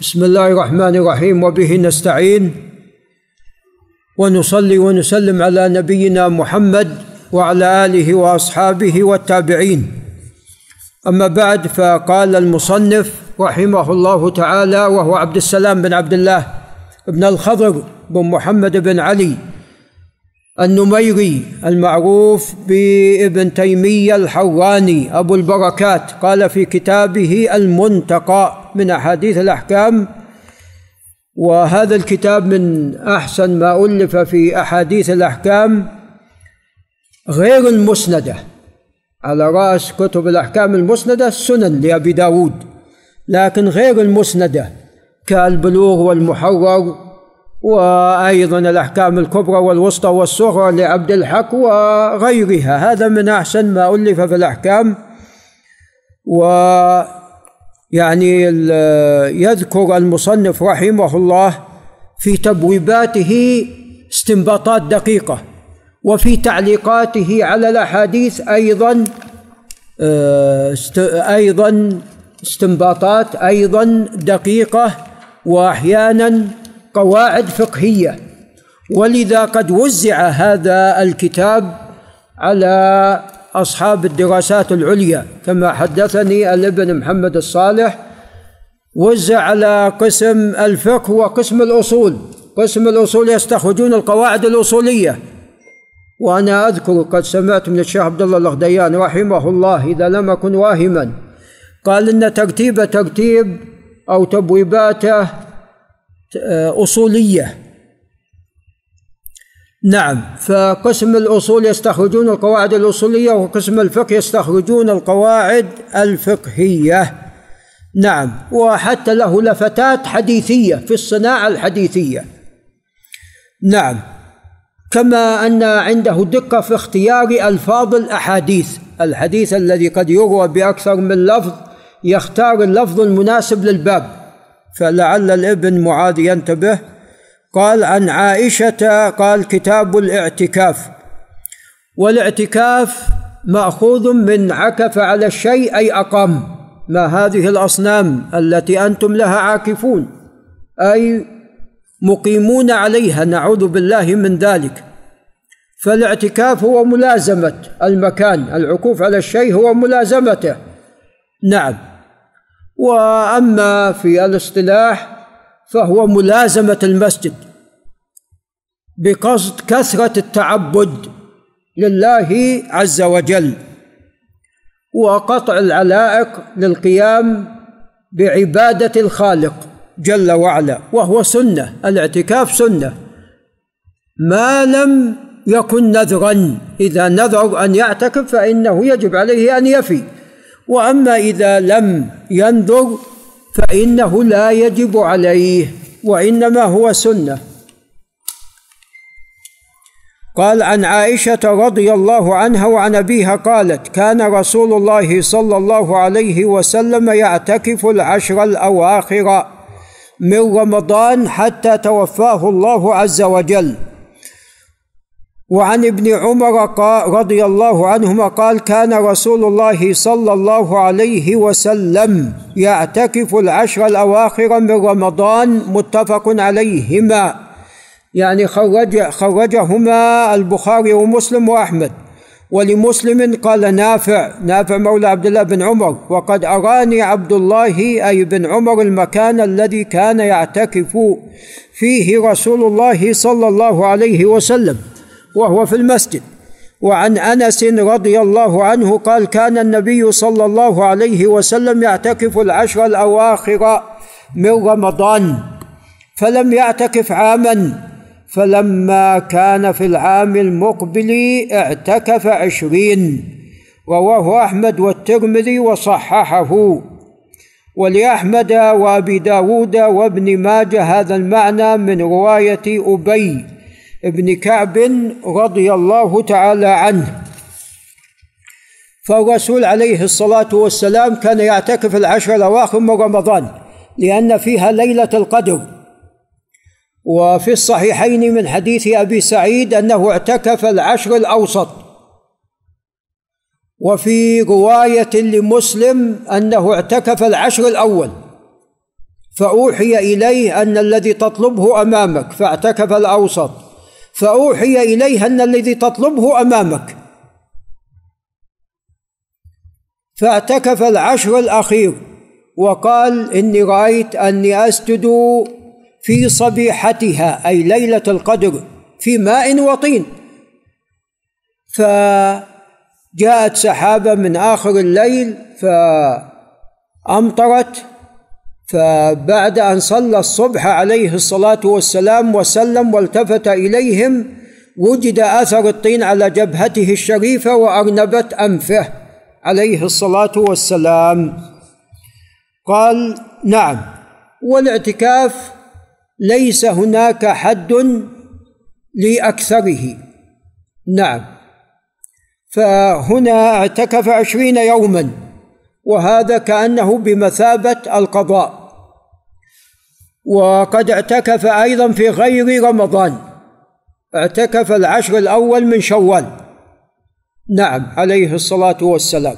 بسم الله الرحمن الرحيم وبه نستعين ونصلي ونسلم على نبينا محمد وعلى اله واصحابه والتابعين اما بعد فقال المصنف رحمه الله تعالى وهو عبد السلام بن عبد الله بن الخضر بن محمد بن علي النميري المعروف بابن تيميه الحراني ابو البركات قال في كتابه المنتقى من أحاديث الأحكام وهذا الكتاب من أحسن ما ألف في أحاديث الأحكام غير المسندة. على رأس كتب الأحكام المسندة السنن لأبي داود لكن غير المسندة كالبلوغ والمحرر وأيضا الأحكام الكبرى والوسطى والصغرى لعبد الحق وغيرها. هذا من أحسن ما ألف في الأحكام و يعني يذكر المصنف رحمه الله في تبويباته استنباطات دقيقة وفي تعليقاته على الأحاديث أيضا آه، أيضا استنباطات أيضا دقيقة وأحيانا قواعد فقهية. ولذا قد وزع هذا الكتاب على أصحاب الدراسات العليا كما حدثني الابن محمد الصالح وزع على قسم الفقه وقسم الأصول. قسم الأصول يستخرجون القواعد الأصولية. وأنا أذكر قد سمعت من الشيخ عبد الله الغديان رحمه الله إذا لم أكن واهما قال إن ترتيب ترتيب أو تبويباته أصولية. نعم. فقسم الأصول يستخرجون القواعد الأصولية وقسم الفقه يستخرجون القواعد الفقهية. نعم. وحتى له لفتات حديثية في الصناعة الحديثية. نعم. كما أن عنده دقة في اختيار ألفاظ الأحاديث. الحديث الذي قد يروى بأكثر من لفظ يختار اللفظ المناسب للباب. فلعل الابن معاذ ينتبه قال عن عائشة قال كتاب الاعتكاف. والاعتكاف مأخوذ من عكف على الشيء أي اقام ما هذه الأصنام التي أنتم لها عاكفون؟ أي مقيمون عليها نعوذ بالله من ذلك. فالاعتكاف هو ملازمة المكان العكوف على الشيء هو ملازمته. نعم. وأما في الاصطلاح فهو ملازمة المسجد. بقصد كثرة التعبد لله عز وجل وقطع العلائق للقيام بعبادة الخالق جل وعلا وهو سنة الاعتكاف سنة. ما لم يكن نذرا إذا نذر أن يعتكف فإنه يجب عليه أن يفي. وأما إذا لم ينظر فإنه لا يجب عليه وإنما هو سنة. قال عن عائشة رضي الله عنها وعن أبيها قالت كان رسول الله صلى الله عليه وسلم يعتكف العشر الأواخر من رمضان حتى توفاه الله عز وجل. وعن ابن عمر قال رضي الله عنهما قال كان رسول الله صلى الله عليه وسلم يعتكف العشر الأواخر من رمضان متفق عليهما. يعني خرج خرجهما البخاري ومسلم وأحمد. ولمسلم قال نافع نافع مولى عبد الله بن عمر. وقد أراني عبد الله أي بن عمر المكان الذي كان يعتكف فيه رسول الله صلى الله عليه وسلم. وهو في المسجد. وعن أنس رضي الله عنه قال كان النبي صلى الله عليه وسلم يعتكف العشر الأواخر من رمضان فلم يعتكف عاما فلما كان في العام المقبل اعتكف عشرين رواه أحمد والترمذي وصححه. ولأحمد وأبي داود وابن ماجه هذا المعنى من رواية أبي ابن كعب رضي الله تعالى عنه. فالرسول عليه الصلاة والسلام كان يعتكف العشر الأواخر من رمضان لأن فيها ليلة القدر. وفي الصحيحين من حديث أبي سعيد أنه اعتكف العشر الأوسط. وفي رواية لمسلم أنه اعتكف العشر الأول. فأوحي إليه أن الذي تطلبه أمامك فاعتكف الأوسط. فأوحي إليه أن الذي تطلبه أمامك. فاعتكف العشر الأخير وقال إني رأيت أني أسجد في صبيحتها أي ليلة القدر في ماء وطين. فجاءت سحابة من آخر الليل فأمطرت فبعد أن صلى الصبح عليه الصلاة والسلام وسلم والتفت إليهم وجد أثر الطين على جبهته الشريفة وأرنبت أنفه عليه الصلاة والسلام. قال نعم والاعتكاف ليس هناك حد لأكثره. نعم. فهنا اعتكف عشرين يوما وهذا كأنه بمثابة القضاء. وقد اعتكف أيضا في غير رمضان. اعتكف العشر الأول من شوال. نعم عليه الصلاة والسلام.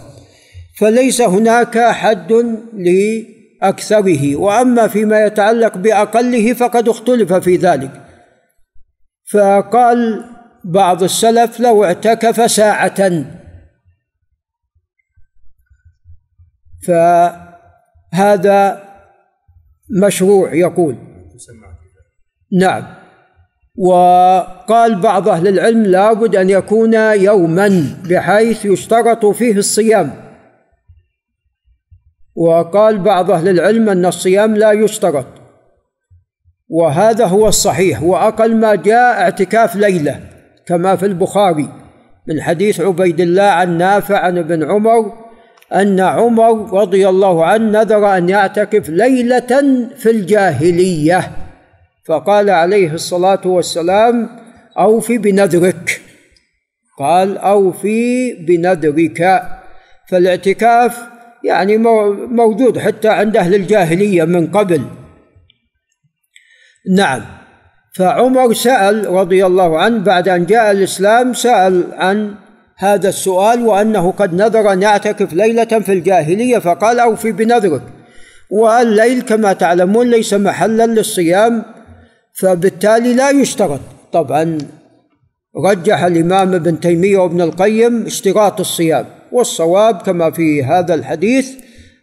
فليس هناك حد لأكثره وأما فيما يتعلق بأقله فقد اختلف في ذلك. فقال بعض السلف لو اعتكف ساعة. فهذا مشروع يقول. نعم. وقال بعض أهل العلم لابد أن يكون يوما بحيث يشترط فيه الصيام. وقال بعض أهل العلم أن الصيام لا يشترط. وهذا هو الصحيح وأقل ما جاء اعتكاف ليلة كما في البخاري من حديث عبيد الله عن نافع عن ابن عمر أن عمر رضي الله عنه نذر أن يعتكف ليلة في الجاهلية. فقال عليه الصلاة والسلام أوفي بنذرك. قال أوفي بنذرك. فالاعتكاف يعني موجود حتى عند أهل الجاهلية من قبل. نعم. فعمر سأل رضي الله عنه بعد أن جاء الإسلام سأل عن هذا السؤال وأنه قد نذر أن يعتكف ليلة في الجاهلية فقال أوفي بنذرك. والليل كما تعلمون ليس محلا للصيام فبالتالي لا يشترط. طبعا رجح الإمام ابن تيمية وابن القيم اشتراط الصيام والصواب كما في هذا الحديث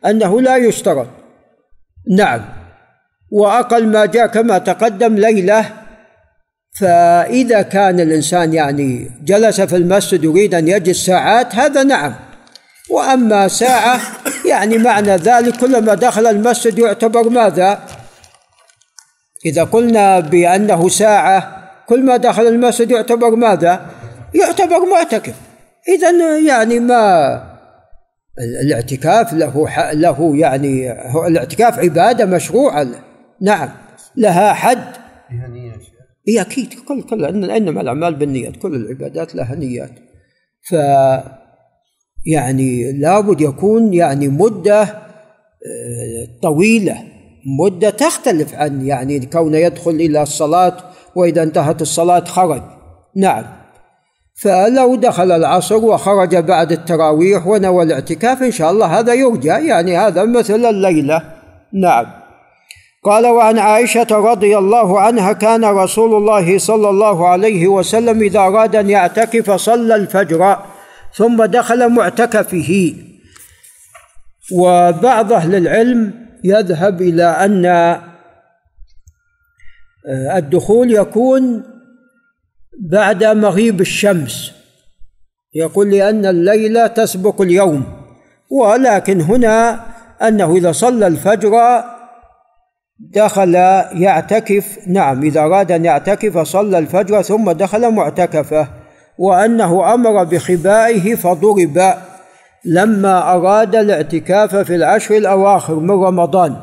أنه لا يشترط. نعم. وأقل ما جاء كما تقدم ليلة فإذا كان الإنسان يعني جلس في المسجد يريد أن يجلس ساعات هذا نعم وأما ساعة يعني معنى ذلك كلما دخل المسجد يعتبر ماذا؟ إذا قلنا بأنه ساعة كل ما دخل المسجد يعتبر ماذا؟ يعتبر معتكف إذا يعني ما الاعتكاف له له يعني الاعتكاف عبادة مشروعة نعم لها حد نية اي أكيد كل كل إنما الأعمال بالنيات كل العبادات لها نيات. ف يعني لابد يكون يعني مدة آه، طويلة مدة تختلف عن يعني كونه يدخل إلى الصلاة وإذا انتهت الصلاة خرج. نعم. فلو دخل العصر وخرج بعد التراويح ونوى الاعتكاف إن شاء الله هذا يرجى يعني هذا مثل الليلة. نعم. قال وعن عائشة رضي الله عنها كان رسول الله صلى الله عليه وسلم إذا أراد أن يعتكف صلى الفجر ثم دخل معتكفه. وبعض أهل العلم يذهب إلى أن آه، الدخول يكون بعد مغيب الشمس. يقول لأن الليلة تسبق اليوم ولكن هنا أنه إذا صلى الفجر دخل يعتكف نعم إذا أراد أن يعتكف صلى الفجر ثم دخل معتكفة وأنه أمر بخبائه فضرب. لما أراد الاعتكاف في العشر الأواخر من رمضان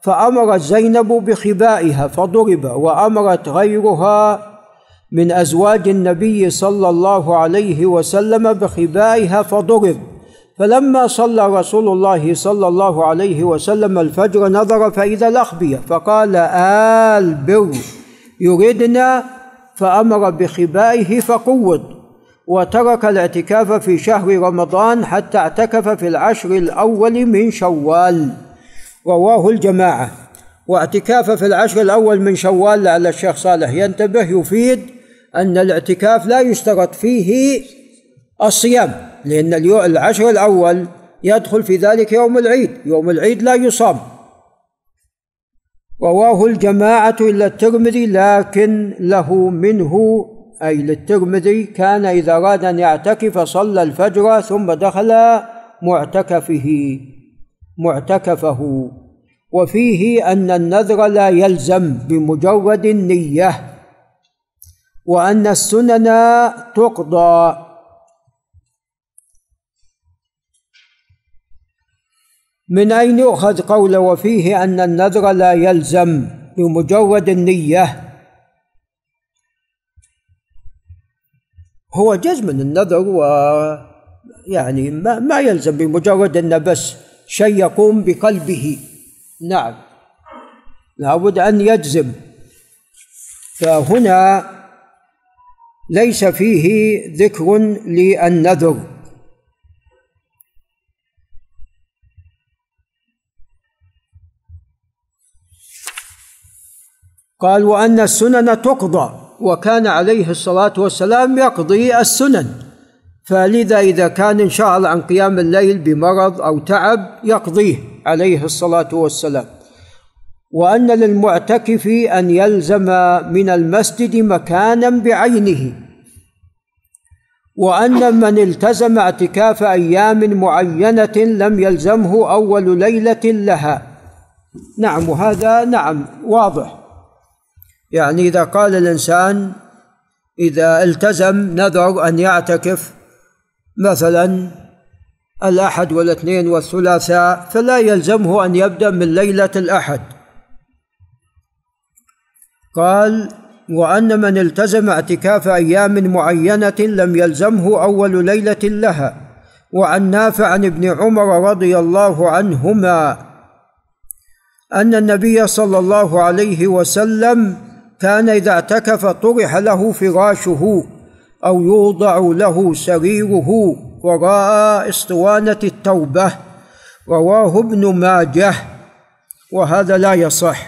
فأمرت زينب بخبائها فضرب وأمرت غيرها من أزواج النبي صلى الله عليه وسلم بخبائها فضرب. فلما صلى رسول الله صلى الله عليه وسلم الفجر نظر فإذا الأخبية فقال آل بر يردنا فأمر بخبائه فقوض وترك الاعتكاف في شهر رمضان حتى اعتكف في العشر الأول من شوال. رواه الجماعة. واعتكافه في العشر الأول من شوال لعل الشيخ صالح ينتبه يفيد أن الاعتكاف لا يشترط فيه الصيام. لأن العشر الأول يدخل في ذلك يوم العيد. يوم العيد لا يصام. رواه الجماعة إلا الترمذي لكن له منه أي للترمذي كان إذا أراد أن يعتكف صلى الفجر ثم دخل معتكفه معتكفه. وفيه أن النذر لا يلزم بمجرد النية وأن السنن تقضى. من أين يؤخذ قول وفيه أن النذر لا يلزم بمجرد النية؟ هو جزم النذر و يعني ما, ما يلزم بمجرد أن بس شيء يقوم بقلبه. نعم. لابد أن يجزم. فهنا ليس فيه ذكر للنذر. قال وأن السنن تقضى وكان عليه الصلاة والسلام يقضي السنن. فلذا إذا كان انشغل عن قيام الليل بمرض أو تعب يقضيه عليه الصلاة والسلام. وأن للمعتكف أن يلزم من المسجد مكانا بعينه. وأن من التزم اعتكاف أيام معينة لم يلزمه أول ليلة لها. نعم وهذا نعم واضح. يعني إذا قال الإنسان إذا التزم نذر أن يعتكف مثلا الأحد والاثنين والثلاثاء فلا يلزمه أن يبدأ من ليلة الأحد. قال وأن من التزم اعتكاف أيام معينة لم يلزمه أول ليلة لها وعن نافع عن ابن عمر رضي الله عنهما أن النبي صلى الله عليه وسلم كان إذا اعتكف طرح له فراشه أو يوضع له سريره وراء أسطوانة التوبة رواه ابن ماجه وهذا لا يصح.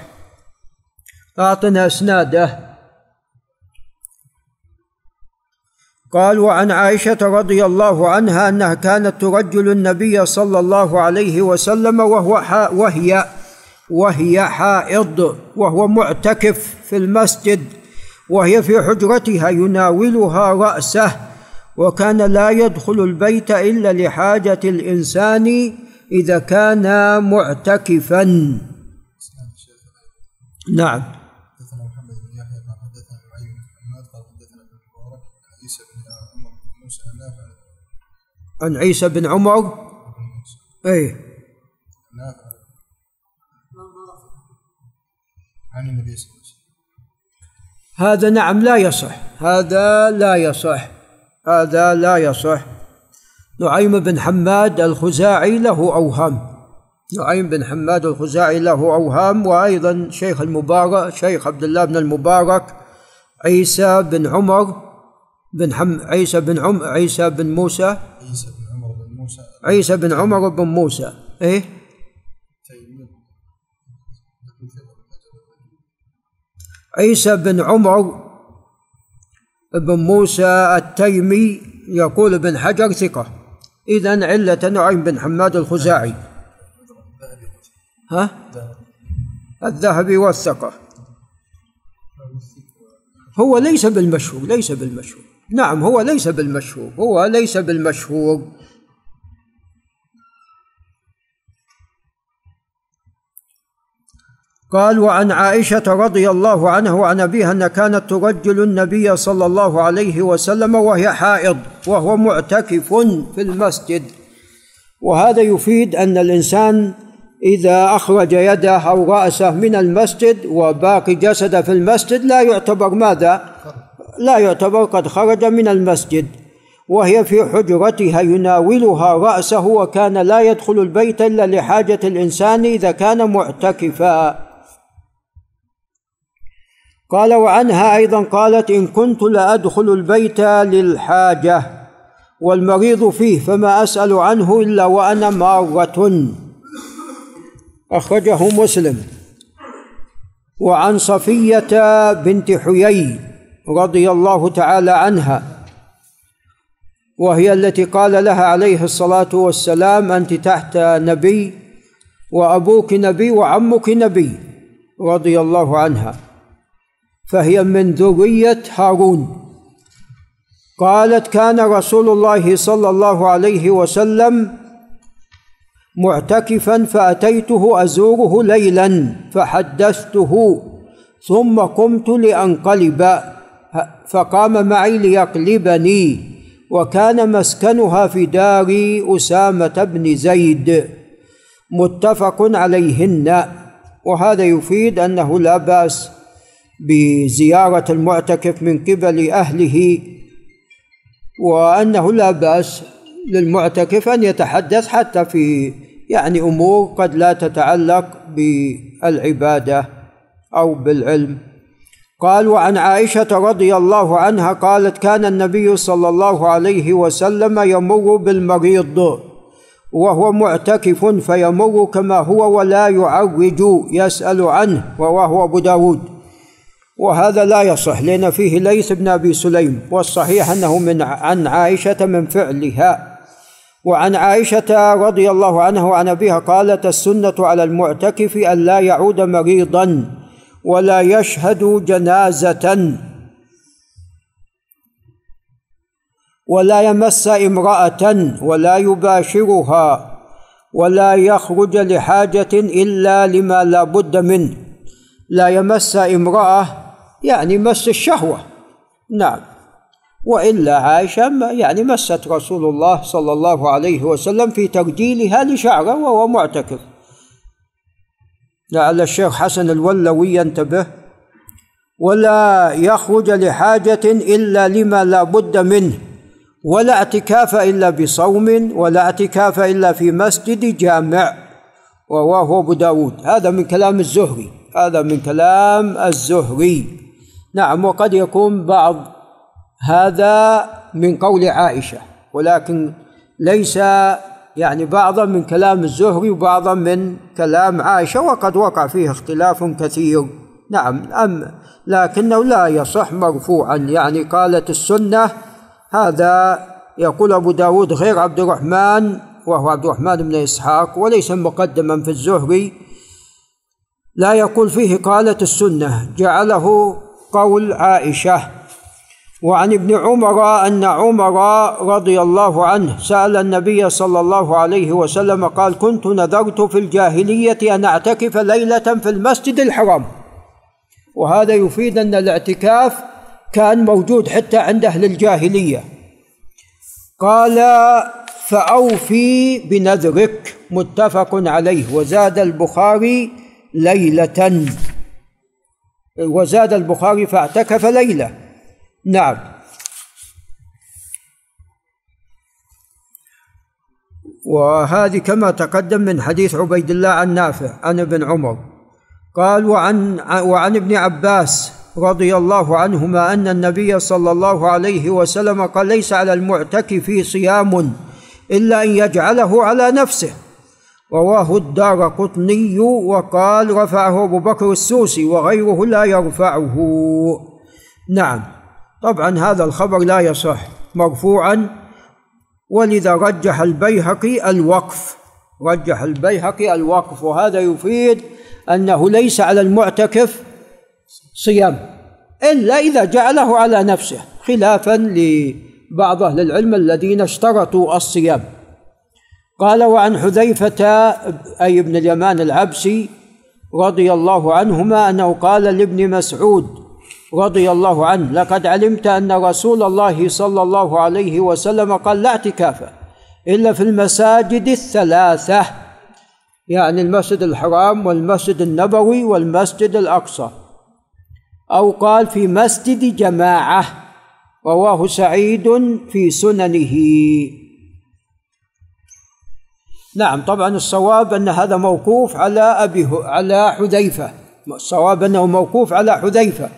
أعطنا إسناده. قال وعن عائشة رضي الله عنها أنها كانت ترجل النبي صلى الله عليه وسلم وهو وهي وهي حائض وهو معتكف في المسجد وهي في حجرتها يناولها رأسه وكان لا يدخل البيت إلا لحاجة الإنسان إذا كان معتكفا. نعم. عن عيسى بن عمر اي عن النبي صلى الله عليه وسلم. هذا نعم لا يصح. هذا لا يصح. هذا لا يصح. نعيم بن حماد الخزاعي له أوهام. نعيم بن حماد الخزاعي له أوهام وأيضا شيخ المبارك شيخ عبد الله بن المبارك عيسى بن عمر بن حم عيسى بن عم عيسى بن موسى. عيسى بن عمر بن موسى. عيسى بن عمر بن موسى. إيه؟ عيسى بن عمر بن موسى التيمي يقول ابن حجر ثقة. إذا علة نعيم بن حماد الخزاعي. ها؟ الذهبي والثقة. هو ليس بالمشهور ليس بالمشهور. نعم هو ليس بالمشهور هو ليس بالمشهور. قال وعن عائشة رضي الله عنها وعن أبيها أن كانت ترجل النبي صلى الله عليه وسلم وهي حائض وهو معتكف في المسجد. وهذا يفيد أن الإنسان إذا أخرج يده أو رأسه من المسجد وباقي جسده في المسجد لا يعتبر ماذا؟ لا يعتبر قد خرج من المسجد. وهي في حجرتها يناولها رأسه وكان لا يدخل البيت إلا لحاجة الإنسان إذا كان معتكفا. قال وعنها أيضا قالت إن كنت لأدخل البيت للحاجة والمريض فيه فما أسأل عنه إلا وأنا مارة. أخرجه مسلم. وعن صفية بنت حيي رضي الله تعالى عنها وهي التي قال لها عليه الصلاة والسلام أنت تحت نبي وأبوك نبي وعمك نبي رضي الله عنها. فهي من ذريه هارون. قالت كان رسول الله صلى الله عليه وسلم معتكفا فأتيته أزوره ليلا فحدثته ثم قمت لأنقلب فقام معي ليقلبني وكان مسكنها في دار أسامة بن زيد متفق عليهن. وهذا يفيد أنه لا بأس بزيارة المعتكف من قبل أهله وأنه لا بأس للمعتكف أن يتحدث حتى في يعني أمور قد لا تتعلق بالعبادة أو بالعلم. قال وعن عائشة رضي الله عنها قالت كان النبي صلى الله عليه وسلم يمر بالمريض وهو معتكف فيمر كما هو ولا يعرج يسأل عنه رواه أبو داود. وهذا لا يصح لأن فيه ليث بن أبي سليم والصحيح أنه من عن عائشة من فعلها. وعن عائشة رضي الله عنها وعن أبيها قالت السنة على المعتكف أن لا يعود مريضا ولا يشهد جنازة. ولا يمس امرأة ولا يباشرها ولا يخرج لحاجة إلا لما لا بد منه. لا يمس امرأة يعني مس الشهوة. نعم. وإلا عائشة يعني مست رسول الله صلى الله عليه وسلم في ترجيلها لشعره وهو معتكف. لعل الشيخ حسن الولوي ينتبه. ولا يخرج لحاجة إلا لما لا بد منه. ولا اعتكاف إلا بصوم ولا اعتكاف إلا في مسجد جامع رواه أبو داود. هذا من كلام الزهري. هذا من كلام الزهري. نعم وقد يكون بعض هذا من قول عائشة ولكن ليس يعني بعضا من كلام الزهري وبعضا من كلام عائشة وقد وقع فيه اختلاف كثير. نعم أم لكنه لا يصح مرفوعا. يعني قالت السنة هذا يقول أبو داود غير عبد الرحمن وهو عبد الرحمن بن إسحاق وليس مقدما في الزهري. لا يقول فيه قالت السنة جعله قول عائشة وعن ابن عمر أن عمر رضي الله عنه سأل النبي صلى الله عليه وسلم قال كنت نذرت في الجاهلية أن أعتكف ليلة في المسجد الحرام وهذا يفيد أن الاعتكاف كان موجود حتى عند أهل الجاهلية. قال فأوفي بنذرك متفق عليه وزاد البخاري ليلة وزاد البخاري فاعتكف ليلة. نعم. وهذه كما تقدم من حديث عبيد الله عن نافع عن ابن عمر. قال وعن وعن ابن عباس رضي الله عنهما أن النبي صلى الله عليه وسلم قال ليس على المعتكف صيام إلا أن يجعله على نفسه. رواه الدار قطني وقال رفعه أبو بكر السوسي وغيره لا يرفعه. نعم. طبعا هذا الخبر لا يصح مرفوعا. ولذا رجح البيهقي الوقف. رجح البيهقي الوقف. وهذا يفيد أنه ليس على المعتكف صيام إلا إذا جعله على نفسه خلافا لبعض أهل العلم الذين اشترطوا الصيام. قال وعن حذيفة أي ابن اليمان العبسي رضي الله عنهما أنه قال لابن مسعود رضي الله عنه لقد علمت أن رسول الله صلى الله عليه وسلم قال لا اعتكاف إلا في المساجد الثلاثة يعني المسجد الحرام والمسجد النبوي والمسجد الأقصى أو قال في مسجد جماعة رواه سعيد في سننه. نعم طبعا الصواب أن هذا موقوف على أبي على حذيفة. الصواب أنه موقوف على حذيفة.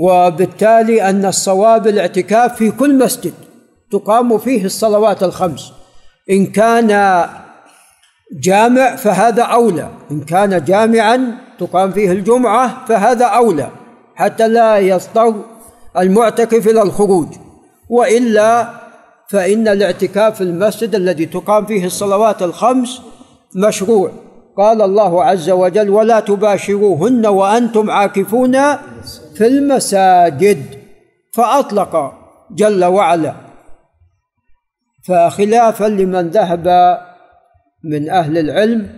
وبالتالي أن الصواب الاعتكاف في كل مسجد تقام فيه الصلوات الخمس. إن كان جامع فهذا أولى إن كان جامعا تقام فيه الجمعة فهذا أولى حتى لا يضطر المعتكف إلى الخروج. وإلا فإن الاعتكاف في المسجد الذي تقام فيه الصلوات الخمس مشروع. قال الله عز وجل ولا تباشروهن وأنتم عاكفون في المساجد. فأطلق جل وعلا. فخلافا لمن ذهب من أهل العلم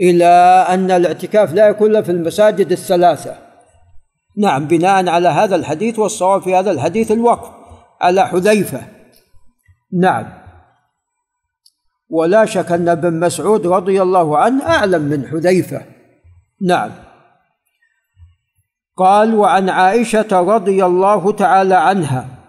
إلى أن الاعتكاف لا يكون إلا في المساجد الثلاثة. نعم بناء على هذا الحديث والصواب في هذا الحديث الوقف على حذيفة. نعم. ولا شك أن ابن مسعود رضي الله عنه أعلم من حذيفة. نعم. قال وعن عائشة رضي الله تعالى عنها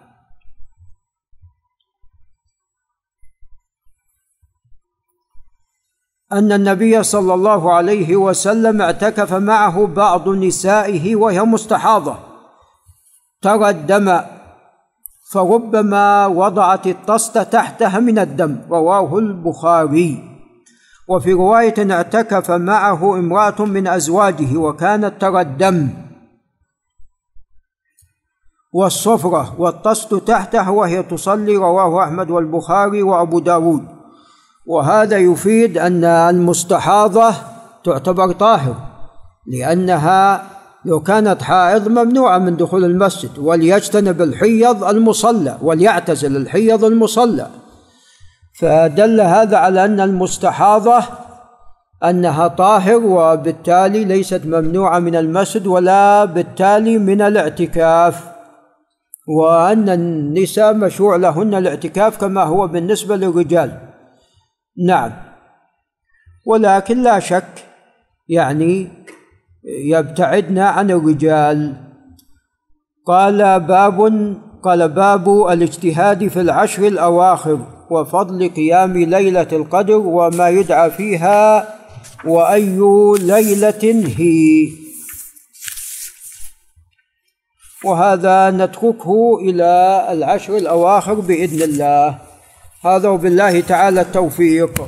أن النبي صلى الله عليه وسلم اعتكف معه بعض نسائه وهي مستحاضة. ترى الدم فربما وضعت الطست تحتها من الدم رواه البخاري. وفي رواية اعتكف معه امرأة من أزواجه وكانت ترى الدم. والصفرة والطست تحتها وهي تصلي رواه أحمد والبخاري وأبو داود. وهذا يفيد أن المستحاضة تعتبر طاهر لأنها لو كانت حائض ممنوعة من دخول المسجد وليجتنب الحيض المصلى وليعتزل الحيض المصلى. فدل هذا على أن المستحاضة أنها طاهر وبالتالي ليست ممنوعة من المسجد ولا بالتالي من الاعتكاف. وأن النساء مشروع لهن الاعتكاف كما هو بالنسبة للرجال. نعم. ولكن لا شك يعني يبتعدنا عن الرجال. قال باب قال باب الاجتهاد في العشر الأواخر وفضل قيام ليلة القدر وما يدعى فيها وأي ليلة هي. وهذا نتركه إلى العشر الأواخر بإذن الله. هذا وبالله تعالى التوفيق.